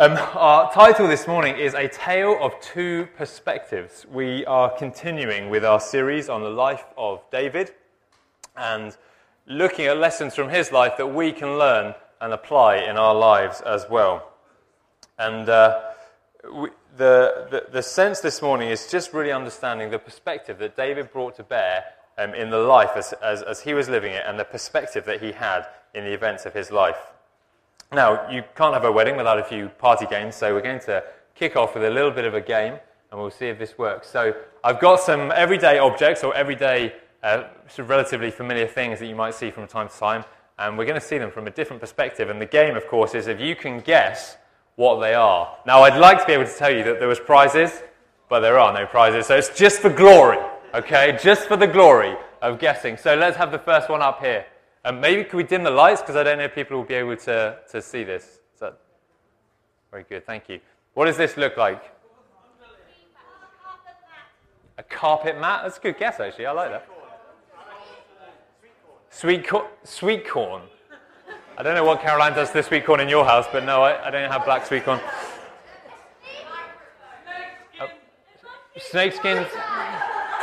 Um, our title this morning is A Tale of Two Perspectives. We are continuing with our series on the life of David and looking at lessons from his life that we can learn and apply in our lives as well. And uh, we, the, the, the, sense this morning is just really understanding the perspective that David brought to bear um, in the life as, as, as he was living it and the perspective that he had in the events of his life. Now, you can't have a wedding without a few party games, so we're going to kick off with a little bit of a game, and we'll see if this works. So, I've got some everyday objects or everyday, uh, sort of relatively familiar things that you might see from time to time, and we're going to see them from a different perspective. And the game, of course, is if you can guess what they are. Now, I'd like to be able to tell you that there was prizes, but there are no prizes, so it's just for glory, okay? Just for the glory of guessing. So, let's have the first one up here. Um, maybe could we dim the lights because I don't know if people will be able to, to see this. Is that very good? Thank you. What does this look like? A carpet mat. That's a good guess, actually. I like that. Sweet corn. Sweet corn. I don't know what Caroline does to the sweet corn in your house, but no, I, I don't have black sweet corn. Snakeskin.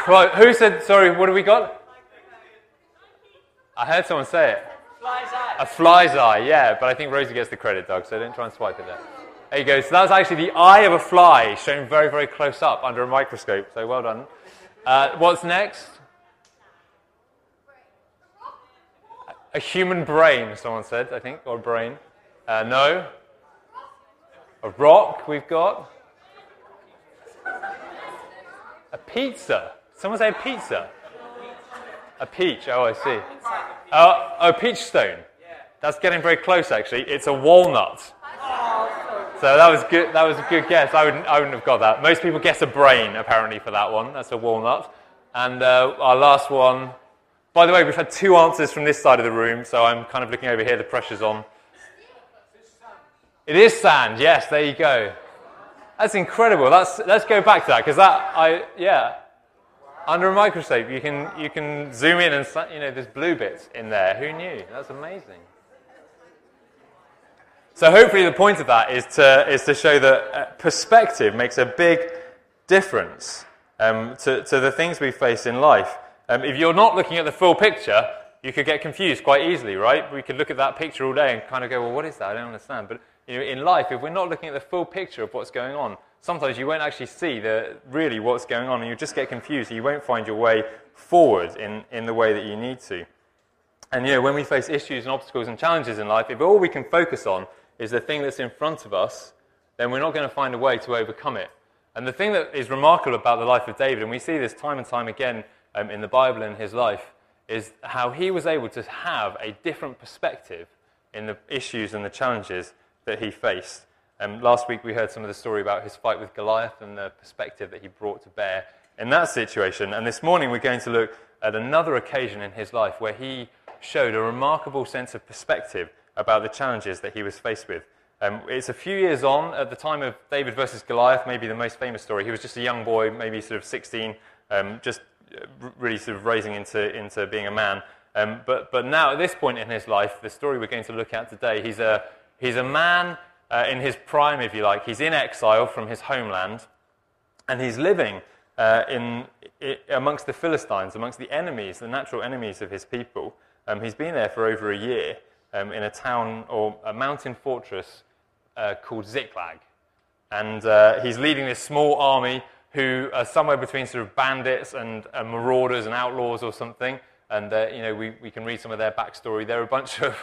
Who said? Sorry. What have we got? I heard someone say it. Fly's eye. A fly's eye, yeah, but I think Rosie gets the credit, Doug, so don't try and swipe it there. There you go. So that's actually the eye of a fly shown very, very close up under a microscope. So well done. Uh, what's next? A human brain, someone said, I think, or brain. Uh, no. A rock we've got. A pizza. Someone say a pizza. A peach. Oh, I see. Oh, oh, peach stone. That's getting very close, actually. It's a walnut. So that was good. That was a good guess. I wouldn't, I wouldn't have got that. Most people guess a brain, apparently, for that one. That's a walnut. And uh, our last one. By the way, we've had two answers from this side of the room, so I'm kind of looking over here. The pressure's on. It is sand. Yes, there you go. That's incredible. That's, let's go back to that because that I yeah under a microscope, you can, you can zoom in and, you know, there's blue bits in there. Who knew? That's amazing. So hopefully the point of that is to, is to show that uh, perspective makes a big difference um, to, to the things we face in life. Um, if you're not looking at the full picture, you could get confused quite easily, right? We could look at that picture all day and kind of go, well, what is that? I don't understand. But you know, in life, if we're not looking at the full picture of what's going on, sometimes you won't actually see the, really what's going on and you'll just get confused. You won't find your way forward in, in the way that you need to. And you know, when we face issues and obstacles and challenges in life, if all we can focus on is the thing that's in front of us, then we're not going to find a way to overcome it. And the thing that is remarkable about the life of David, and we see this time and time again um, in the Bible and his life, is how he was able to have a different perspective in the issues and the challenges that he faced. Um, last week we heard some of the story about his fight with Goliath and the perspective that he brought to bear in that situation. And this morning we're going to look at another occasion in his life where he showed a remarkable sense of perspective about the challenges that he was faced with. Um, it's a few years on at the time of David versus Goliath, maybe the most famous story. He was just a young boy, maybe sort of 16, um, just uh, really sort of raising into, into being a man. Um, but, but now, at this point in his life, the story we're going to look at today, he's a, he's a man uh, in his prime, if you like. He's in exile from his homeland, and he's living uh, in, in, amongst the Philistines, amongst the enemies, the natural enemies of his people. Um, he's been there for over a year um, in a town or a mountain fortress uh, called Ziklag. And uh, he's leading this small army who are somewhere between sort of bandits and marauders and outlaws or something. And uh, you know, we, we can read some of their backstory. They're a bunch of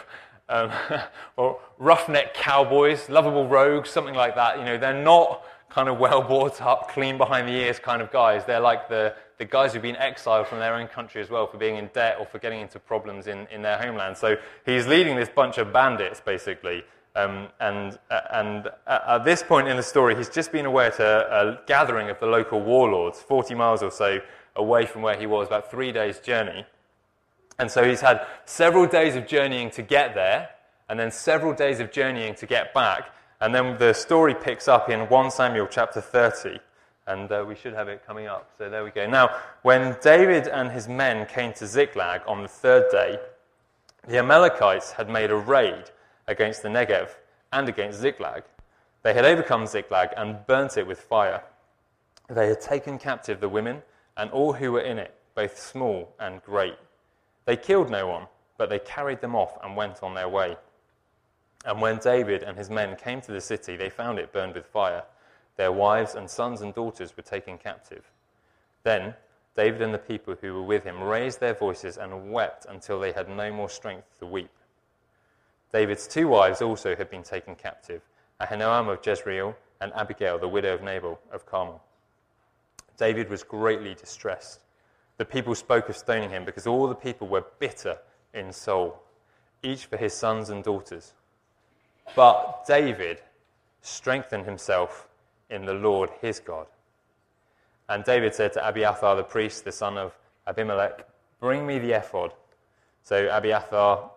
um, or roughneck cowboys, lovable rogues, something like that. You know, they're not kind of well brought up, clean behind the ears kind of guys. They're like the, the guys who've been exiled from their own country as well for being in debt or for getting into problems in, in their homeland. So he's leading this bunch of bandits, basically. Um, and uh, and at this point in the story, he's just been away to a gathering of the local warlords, 40 miles or so away from where he was, about three days' journey. And so he's had several days of journeying to get there, and then several days of journeying to get back. And then the story picks up in 1 Samuel chapter 30. And uh, we should have it coming up. So there we go. Now, when David and his men came to Ziklag on the third day, the Amalekites had made a raid against the Negev and against Ziklag. They had overcome Ziklag and burnt it with fire. They had taken captive the women and all who were in it, both small and great. They killed no one, but they carried them off and went on their way. And when David and his men came to the city, they found it burned with fire. Their wives and sons and daughters were taken captive. Then David and the people who were with him raised their voices and wept until they had no more strength to weep. David's two wives also had been taken captive Ahinoam of Jezreel and Abigail, the widow of Nabal of Carmel. David was greatly distressed. The people spoke of stoning him because all the people were bitter in soul, each for his sons and daughters. But David strengthened himself in the Lord his God. And David said to Abiathar the priest, the son of Ahimelech, Bring me the ephod. So Abiathar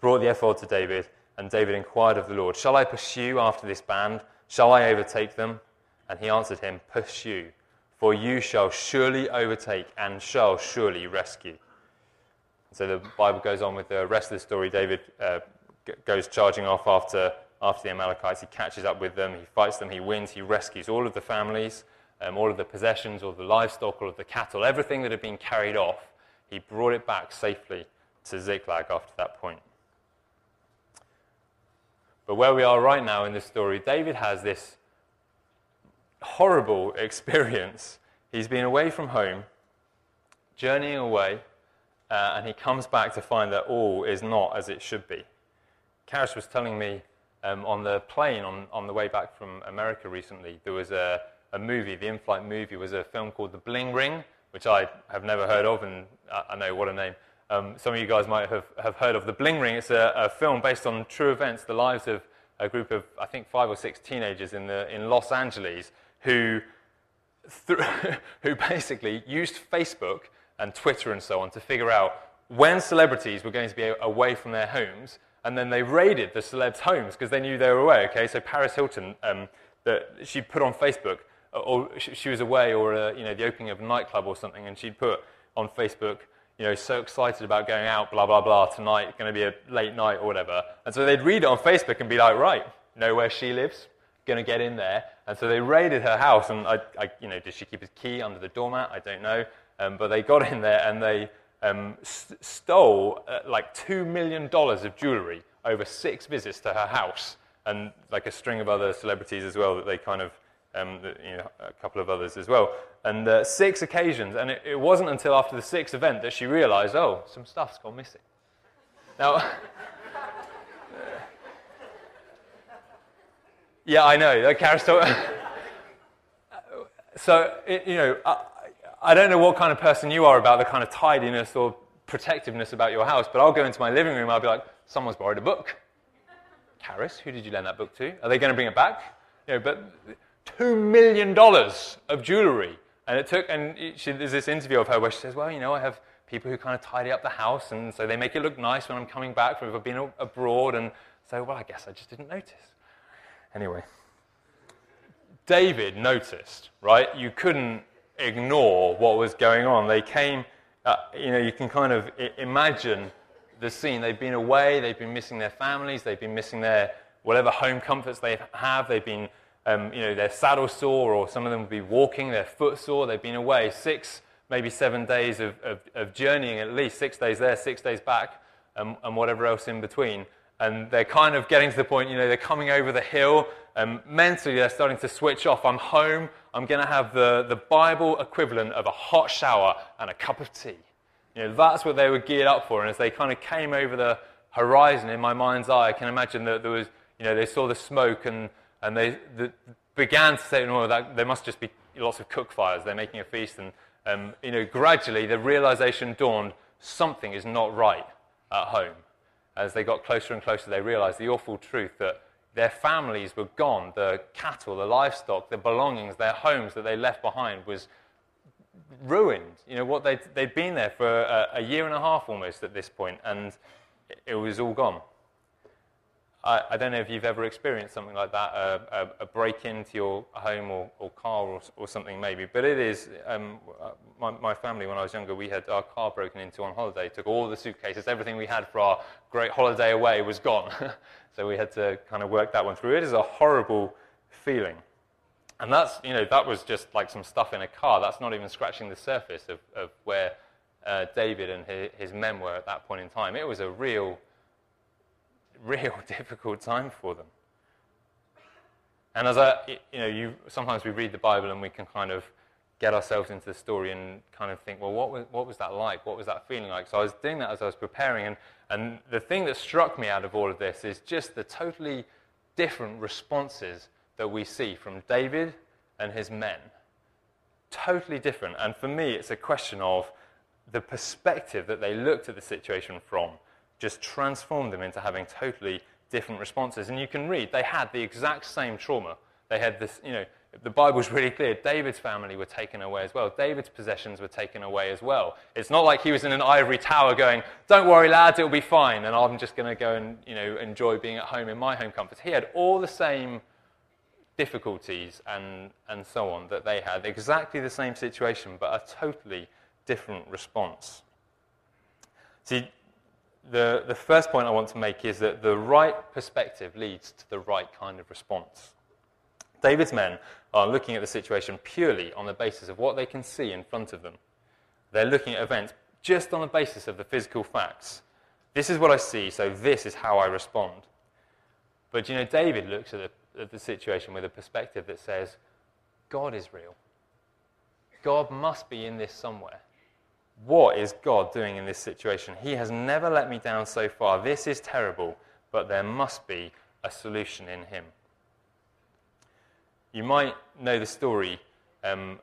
brought the ephod to David, and David inquired of the Lord, Shall I pursue after this band? Shall I overtake them? And he answered him, Pursue, for you shall surely overtake and shall surely rescue. So the Bible goes on with the rest of the story. David uh, goes charging off after, after the Amalekites. He catches up with them, he fights them, he wins, he rescues all of the families, um, all of the possessions, all of the livestock, all of the cattle, everything that had been carried off. He brought it back safely to Ziklag after that point. But where we are right now in this story, David has this horrible experience. He's been away from home, journeying away, uh, and he comes back to find that all is not as it should be. Karis was telling me um, on the plane on, on the way back from America recently, there was a, a movie, the in flight movie was a film called The Bling Ring, which I have never heard of, and I, I know what a name. Um, some of you guys might have, have heard of The Bling Ring. It's a, a, film based on true events, the lives of a group of, I think, five or six teenagers in, the, in Los Angeles who, who basically used Facebook and Twitter and so on to figure out when celebrities were going to be away from their homes, and then they raided the celebs' homes because they knew they were away. Okay, so Paris Hilton, um, that she put on Facebook, or she was away, or uh, you know the opening of a nightclub or something, and she'd put on Facebook you know, so excited about going out, blah, blah, blah, tonight, going to be a late night or whatever. And so they'd read it on Facebook and be like, right, know where she lives, going to get in there. And so they raided her house, and I, I, you know, did she keep his key under the doormat? I don't know. Um, but they got in there and they um, st- stole uh, like $2 million of jewelry over six visits to her house, and like a string of other celebrities as well that they kind of um, you know, a couple of others as well. And uh, six occasions, and it, it, wasn't until after the sixth event that she realized, oh, some stuff's gone missing. Now, yeah, I know, uh, Aristotle. so, you know, I, I don't know what kind of person you are about the kind of tidiness or protectiveness about your house, but I'll go into my living room, I'll be like, someone's borrowed a book. Karis, who did you lend that book to? Are they going to bring it back? You know, but $2 million of jewelry. And it took, and she, there's this interview of her where she says, well, you know, I have people who kind of tidy up the house, and so they make it look nice when I'm coming back from being abroad. And so, well, I guess I just didn't notice. Anyway, David noticed, right? You couldn't ignore what was going on. They came, uh, you know, you can kind of imagine the scene. They've been away, they've been missing their families, they've been missing their whatever home comforts they have, they've been um, you know, they're saddle sore, or some of them would be walking, they're foot sore, they've been away six, maybe seven days of, of, of journeying at least, six days there, six days back, um, and whatever else in between. And they're kind of getting to the point, you know, they're coming over the hill, and mentally they're starting to switch off. I'm home, I'm going to have the, the Bible equivalent of a hot shower and a cup of tea. You know, that's what they were geared up for. And as they kind of came over the horizon in my mind's eye, I can imagine that there was, you know, they saw the smoke and and they the, began to say, no, that, there must just be lots of cook fires. They're making a feast. And, um, you know, gradually the realization dawned something is not right at home. As they got closer and closer, they realized the awful truth that their families were gone. The cattle, the livestock, the belongings, their homes that they left behind was ruined. You know, what they'd, they'd been there for a, a year and a half almost at this point, and it was all gone. I, I, don't know if you've ever experienced something like that, a, a, a break into your home or, or car or, or, something maybe. But it is, um, my, my, family, when I was younger, we had our car broken into on holiday, took all the suitcases, everything we had for our great holiday away was gone. so we had to kind of work that one through. It is a horrible feeling. And that's, you know, that was just like some stuff in a car. That's not even scratching the surface of, of where uh, David and his, his men were at that point in time. It was a real real difficult time for them. And as I, you know, you, sometimes we read the Bible and we can kind of get ourselves into the story and kind of think, well, what was, what was that like? What was that feeling like? So I was doing that as I was preparing. And, and the thing that struck me out of all of this is just the totally different responses that we see from David and his men. Totally different. And for me, it's a question of the perspective that they looked at the situation from just transformed them into having totally different responses. And you can read, they had the exact same trauma. They had this, you know, the Bible's really clear. David's family were taken away as well. David's possessions were taken away as well. It's not like he was in an ivory tower going, Don't worry, lads, it'll be fine, and I'm just going to go and you know, enjoy being at home in my home comforts. He had all the same difficulties and, and so on that they had, exactly the same situation, but a totally different response. See, the, the first point I want to make is that the right perspective leads to the right kind of response. David's men are looking at the situation purely on the basis of what they can see in front of them. They're looking at events just on the basis of the physical facts. This is what I see, so this is how I respond. But you know, David looks at the, at the situation with a perspective that says, God is real. God must be in this somewhere what is God doing in this situation? He has never let me down so far. This is terrible, but there must be a solution in Him. You might know the story um,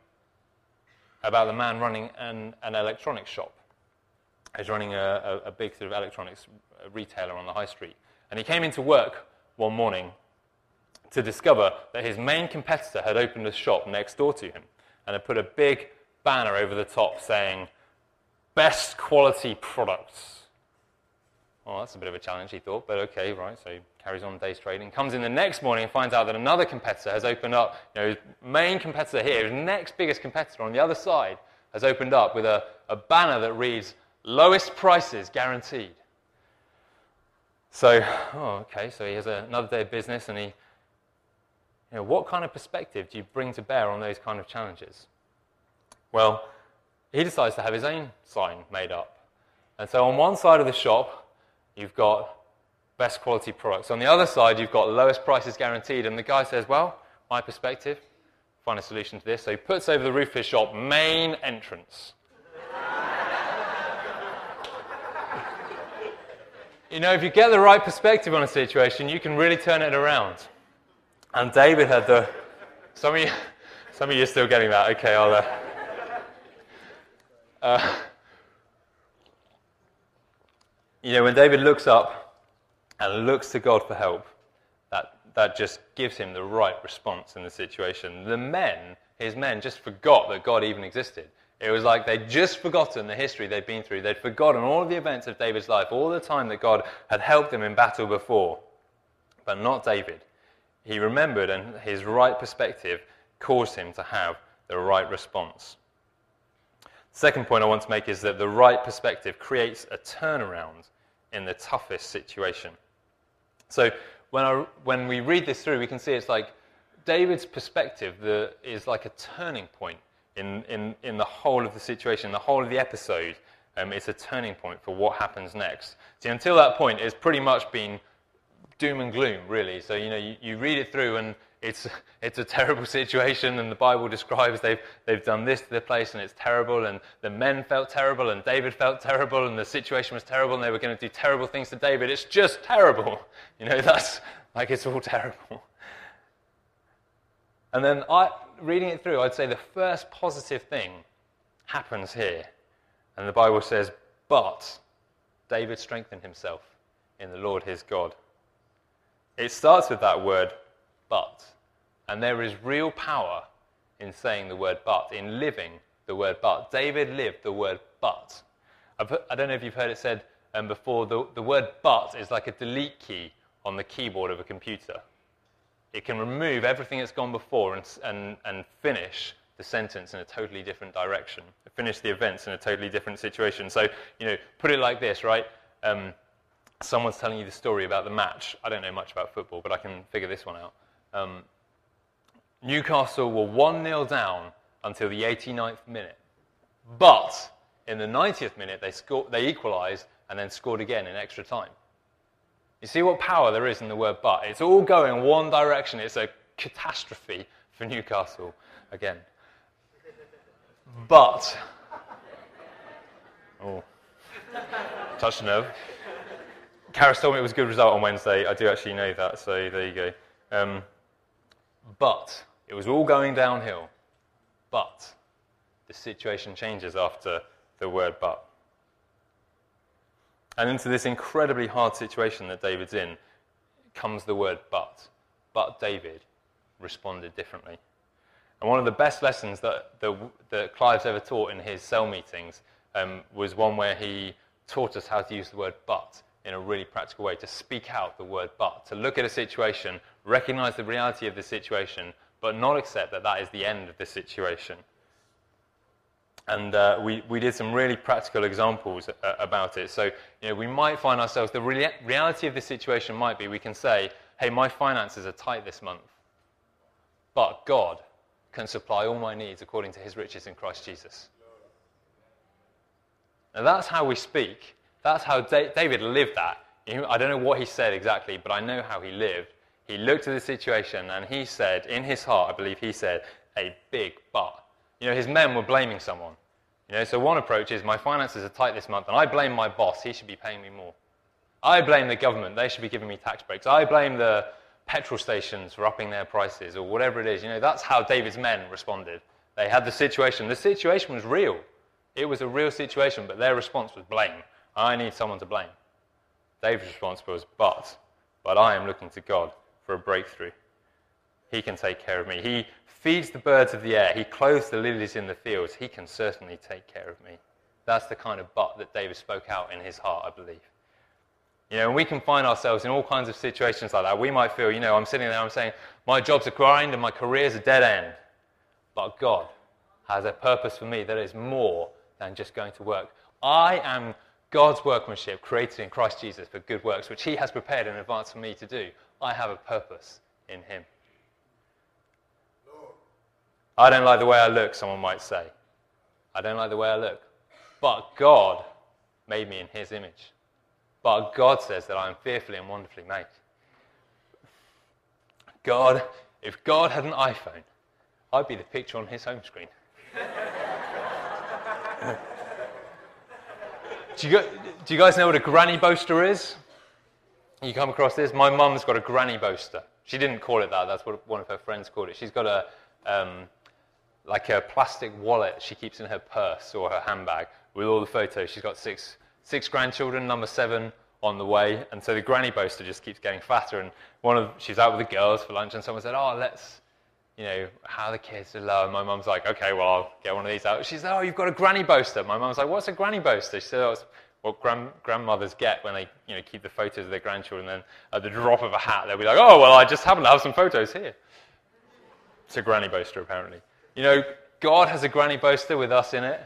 about the man running an, an electronics shop. He's running a, a, a big sort of electronics retailer on the high street. And he came into work one morning to discover that his main competitor had opened a shop next door to him and had put a big banner over the top saying, best quality products. Well, that's a bit of a challenge, he thought, but okay, right. So he carries on day's trading. Comes in the next morning and finds out that another competitor has opened up, you know, his main competitor here, his next biggest competitor on the other side, has opened up with a, a banner that reads, lowest prices guaranteed. So, oh, okay, so he has another day of business and he, you know, what kind of perspective do you bring to bear on those kind of challenges? Well, he decides to have his own sign made up. And so on one side of the shop, you've got best quality products. On the other side, you've got lowest prices guaranteed. And the guy says, Well, my perspective, find a solution to this. So he puts over the roof of his shop, main entrance. you know, if you get the right perspective on a situation, you can really turn it around. And David had the. Some of you, some of you are still getting that. Okay, I'll. Uh, uh, you know, when David looks up and looks to God for help, that, that just gives him the right response in the situation. The men, his men, just forgot that God even existed. It was like they'd just forgotten the history they'd been through. They'd forgotten all of the events of David's life, all the time that God had helped them in battle before. But not David. He remembered, and his right perspective caused him to have the right response. Second point I want to make is that the right perspective creates a turnaround in the toughest situation. So when, I, when we read this through, we can see it's like David's perspective the, is like a turning point in, in, in the whole of the situation, the whole of the episode. Um, it's a turning point for what happens next. See, until that point, it's pretty much been doom and gloom, really. So, you know, you, you read it through and it's, it's a terrible situation, and the Bible describes they've, they've done this to the place, and it's terrible, and the men felt terrible, and David felt terrible, and the situation was terrible, and they were going to do terrible things to David. It's just terrible. You know, that's like it's all terrible. And then I, reading it through, I'd say the first positive thing happens here. And the Bible says, But David strengthened himself in the Lord his God. It starts with that word, but. And there is real power in saying the word but, in living the word but. David lived the word but. I do not know if you've heard it said um, before, the, the word but is like a delete key on the keyboard of a computer. It can remove everything that's gone before and, and, and finish the sentence in a totally different direction, finish the events in a totally different situation. So, you know, put it like this, right? Um, someone's telling you the story about the match. I don't know much about football, but I can figure this one out. Um, Newcastle were 1 0 down until the 89th minute. But in the 90th minute, they, they equalised and then scored again in extra time. You see what power there is in the word but? It's all going one direction. It's a catastrophe for Newcastle again. But, oh, touch the nerve. Karis told me it was a good result on Wednesday. I do actually know that, so there you go. Um, but it was all going downhill. But the situation changes after the word but. And into this incredibly hard situation that David's in comes the word but. But David responded differently. And one of the best lessons that, that, that Clive's ever taught in his cell meetings um, was one where he taught us how to use the word but in a really practical way, to speak out the word but, to look at a situation, recognize the reality of the situation, but not accept that that is the end of the situation. And uh, we, we did some really practical examples uh, about it. So, you know, we might find ourselves, the rea- reality of the situation might be we can say, hey, my finances are tight this month, but God can supply all my needs according to his riches in Christ Jesus. Now, that's how we speak. That's how David lived that. I don't know what he said exactly, but I know how he lived. He looked at the situation and he said, in his heart, I believe he said, a big but. You know, his men were blaming someone. You know, so one approach is my finances are tight this month and I blame my boss. He should be paying me more. I blame the government. They should be giving me tax breaks. I blame the petrol stations for upping their prices or whatever it is. You know, that's how David's men responded. They had the situation. The situation was real. It was a real situation, but their response was blame. I need someone to blame. David's response was, but, but I am looking to God for a breakthrough. He can take care of me. He feeds the birds of the air. He clothes the lilies in the fields. He can certainly take care of me. That's the kind of but that David spoke out in his heart, I believe. You know, and we can find ourselves in all kinds of situations like that. We might feel, you know, I'm sitting there, I'm saying, my job's a grind and my career's a dead end. But God has a purpose for me that is more than just going to work. I am God's workmanship created in Christ Jesus for good works, which He has prepared in advance for me to do. I have a purpose in Him. I don't like the way I look, someone might say. I don't like the way I look. But God made me in His image. But God says that I am fearfully and wonderfully made. God, if God had an iPhone, I'd be the picture on His home screen. Do you, do you guys know what a granny boaster is? You come across this? My mum's got a granny boaster. She didn't call it that. That's what one of her friends called it. She's got a um, like a plastic wallet she keeps in her purse or her handbag with all the photos. She's got six six grandchildren, number seven on the way, and so the granny boaster just keeps getting fatter. And one of she's out with the girls for lunch, and someone said, "Oh, let's." You know, how the kids are low. My mum's like, okay, well, I'll get one of these out. She's like, oh, you've got a granny boaster. My mum's like, what's a granny boaster? She said, oh, what grand, grandmothers get when they you know, keep the photos of their grandchildren. And then at the drop of a hat, they'll be like, oh, well, I just happen to have some photos here. It's a granny boaster, apparently. You know, God has a granny boaster with us in it,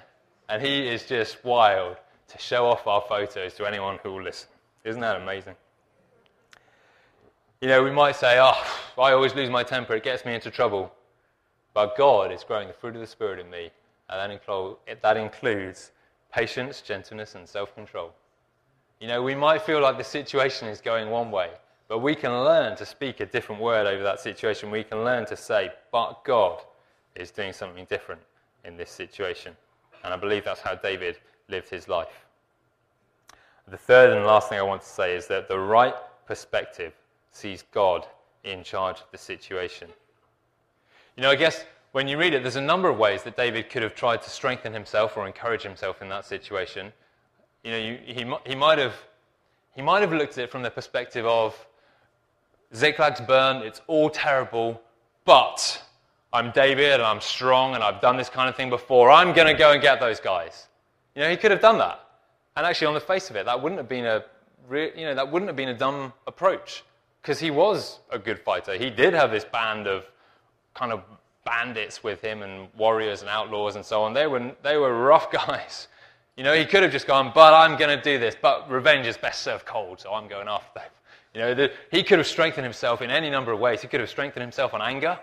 and He is just wild to show off our photos to anyone who will listen. Isn't that amazing? You know, we might say, oh, I always lose my temper, it gets me into trouble. But God is growing the fruit of the Spirit in me, and that includes patience, gentleness, and self control. You know, we might feel like the situation is going one way, but we can learn to speak a different word over that situation. We can learn to say, but God is doing something different in this situation. And I believe that's how David lived his life. The third and last thing I want to say is that the right perspective sees God in charge of the situation. You know, I guess when you read it, there's a number of ways that David could have tried to strengthen himself or encourage himself in that situation. You know, you, he, he, might have, he might have looked at it from the perspective of Ziklag's burned, it's all terrible, but I'm David and I'm strong and I've done this kind of thing before. I'm going to go and get those guys. You know, he could have done that. And actually, on the face of it, that wouldn't have been a, you know, that wouldn't have been a dumb approach. because he was a good fighter. He did have this band of kind of bandits with him and warriors and outlaws and so on. They were, they were rough guys. You know, he could have just gone, but I'm going to do this. But revenge is best served cold, so I'm going after them. You know, the, he could have strengthened himself in any number of ways. He could have strengthened himself on anger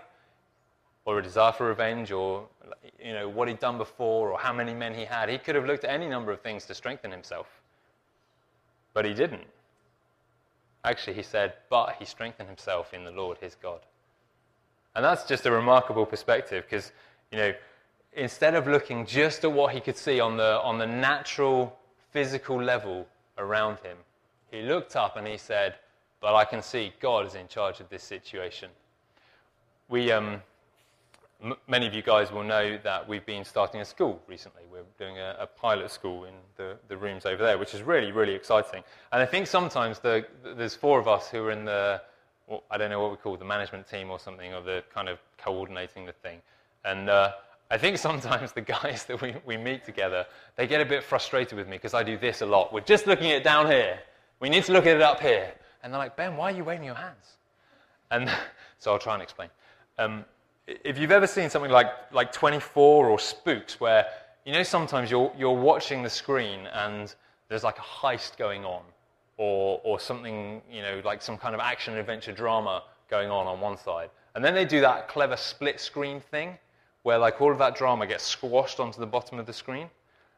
or a desire for revenge or, you know, what he'd done before or how many men he had. He could have looked at any number of things to strengthen himself. But he didn't. Actually, he said, but he strengthened himself in the Lord his God. And that's just a remarkable perspective because, you know, instead of looking just at what he could see on the, on the natural, physical level around him, he looked up and he said, But I can see God is in charge of this situation. We, um, m- many of you guys will know that we've been starting a school recently. We're doing a, a, pilot school in the, the rooms over there, which is really, really exciting. And I think sometimes the, there's four of us who are in the, I don't know what we call the management team or something, or the kind of coordinating the thing. And uh, I think sometimes the guys that we, we meet together, they get a bit frustrated with me because I do this a lot. We're just looking at it down here. We need to look at it up here. And they're like, Ben, why are you waving your hands? And so I'll try and explain. Um, if you've ever seen something like, like 24 or Spooks, where, you know, sometimes you're, you're watching the screen and there's like a heist going on, or, or something, you know, like some kind of action adventure drama going on on one side. And then they do that clever split screen thing where like all of that drama gets squashed onto the bottom of the screen.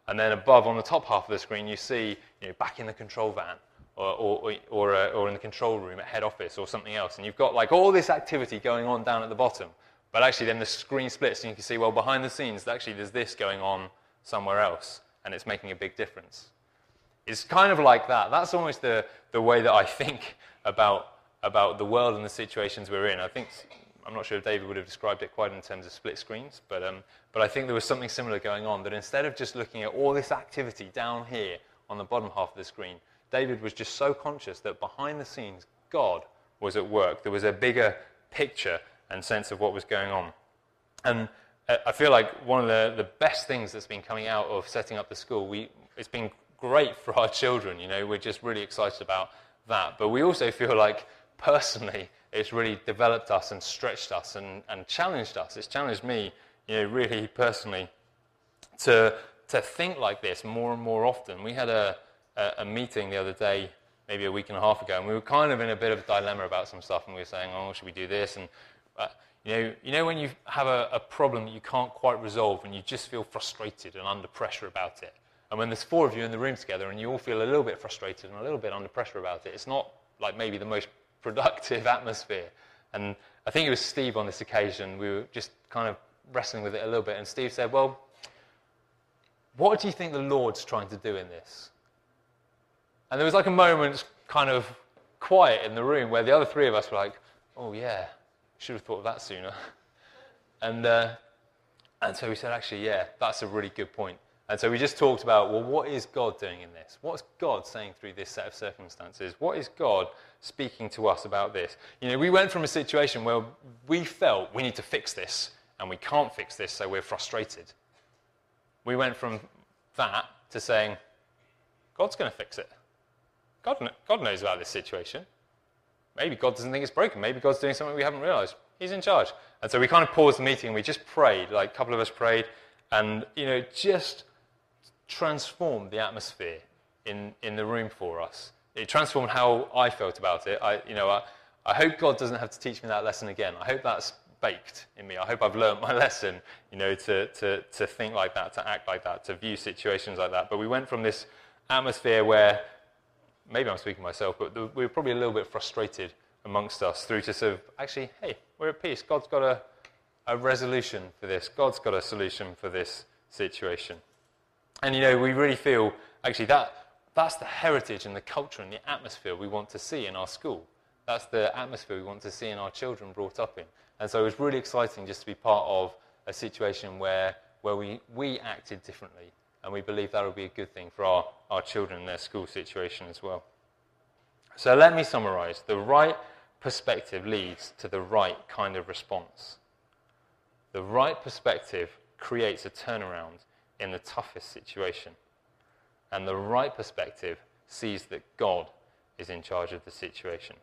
And then above on the top half of the screen, you see you know, back in the control van or, or, or, uh, or in the control room at head office or something else. And you've got like all this activity going on down at the bottom. But actually, then the screen splits and you can see, well, behind the scenes, actually, there's this going on somewhere else. And it's making a big difference. It's kind of like that. That's almost the, the way that I think about, about the world and the situations we're in. I think I'm not sure if David would have described it quite in terms of split screens, but, um, but I think there was something similar going on that instead of just looking at all this activity down here on the bottom half of the screen, David was just so conscious that behind the scenes, God was at work. There was a bigger picture and sense of what was going on. And I feel like one of the, the best things that's been coming out of setting up the school, we, it's been great for our children. You know, we're just really excited about that. But we also feel like personally, it's really developed us and stretched us and, and challenged us. It's challenged me, you know, really personally to, to think like this more and more often. We had a, a, a, meeting the other day, maybe a week and a half ago, and we were kind of in a bit of a dilemma about some stuff, and we were saying, oh, should we do this? And, uh, you, know, you know, when you have a, a problem that you can't quite resolve and you just feel frustrated and under pressure about it, and when there's four of you in the room together and you all feel a little bit frustrated and a little bit under pressure about it, it's not like maybe the most productive atmosphere. And I think it was Steve on this occasion, we were just kind of wrestling with it a little bit, and Steve said, Well, what do you think the Lord's trying to do in this? And there was like a moment kind of quiet in the room where the other three of us were like, Oh, yeah, should have thought of that sooner. And, uh, and so we said, Actually, yeah, that's a really good point. And so we just talked about, well, what is God doing in this? What's God saying through this set of circumstances? What is God speaking to us about this? You know, we went from a situation where we felt we need to fix this and we can't fix this, so we're frustrated. We went from that to saying, God's going to fix it. God, God knows about this situation. Maybe God doesn't think it's broken. Maybe God's doing something we haven't realized. He's in charge. And so we kind of paused the meeting and we just prayed. Like a couple of us prayed and, you know, just transformed the atmosphere in, in the room for us. It transformed how I felt about it. I, you know, I, I hope God doesn't have to teach me that lesson again. I hope that's baked in me. I hope I've learned my lesson, you know, to, to, to think like that, to act like that, to view situations like that. But we went from this atmosphere where, maybe I'm speaking myself, but we were probably a little bit frustrated amongst us through to sort of, actually, hey, we're at peace. God's got a, a resolution for this. God's got a solution for this situation. And you know, we really feel actually that that's the heritage and the culture and the atmosphere we want to see in our school. That's the atmosphere we want to see in our children brought up in. And so it was really exciting just to be part of a situation where, where we, we acted differently. And we believe that will be a good thing for our, our children and their school situation as well. So let me summarize. The right perspective leads to the right kind of response. The right perspective creates a turnaround in the toughest situation. And the right perspective sees that God is in charge of the situation.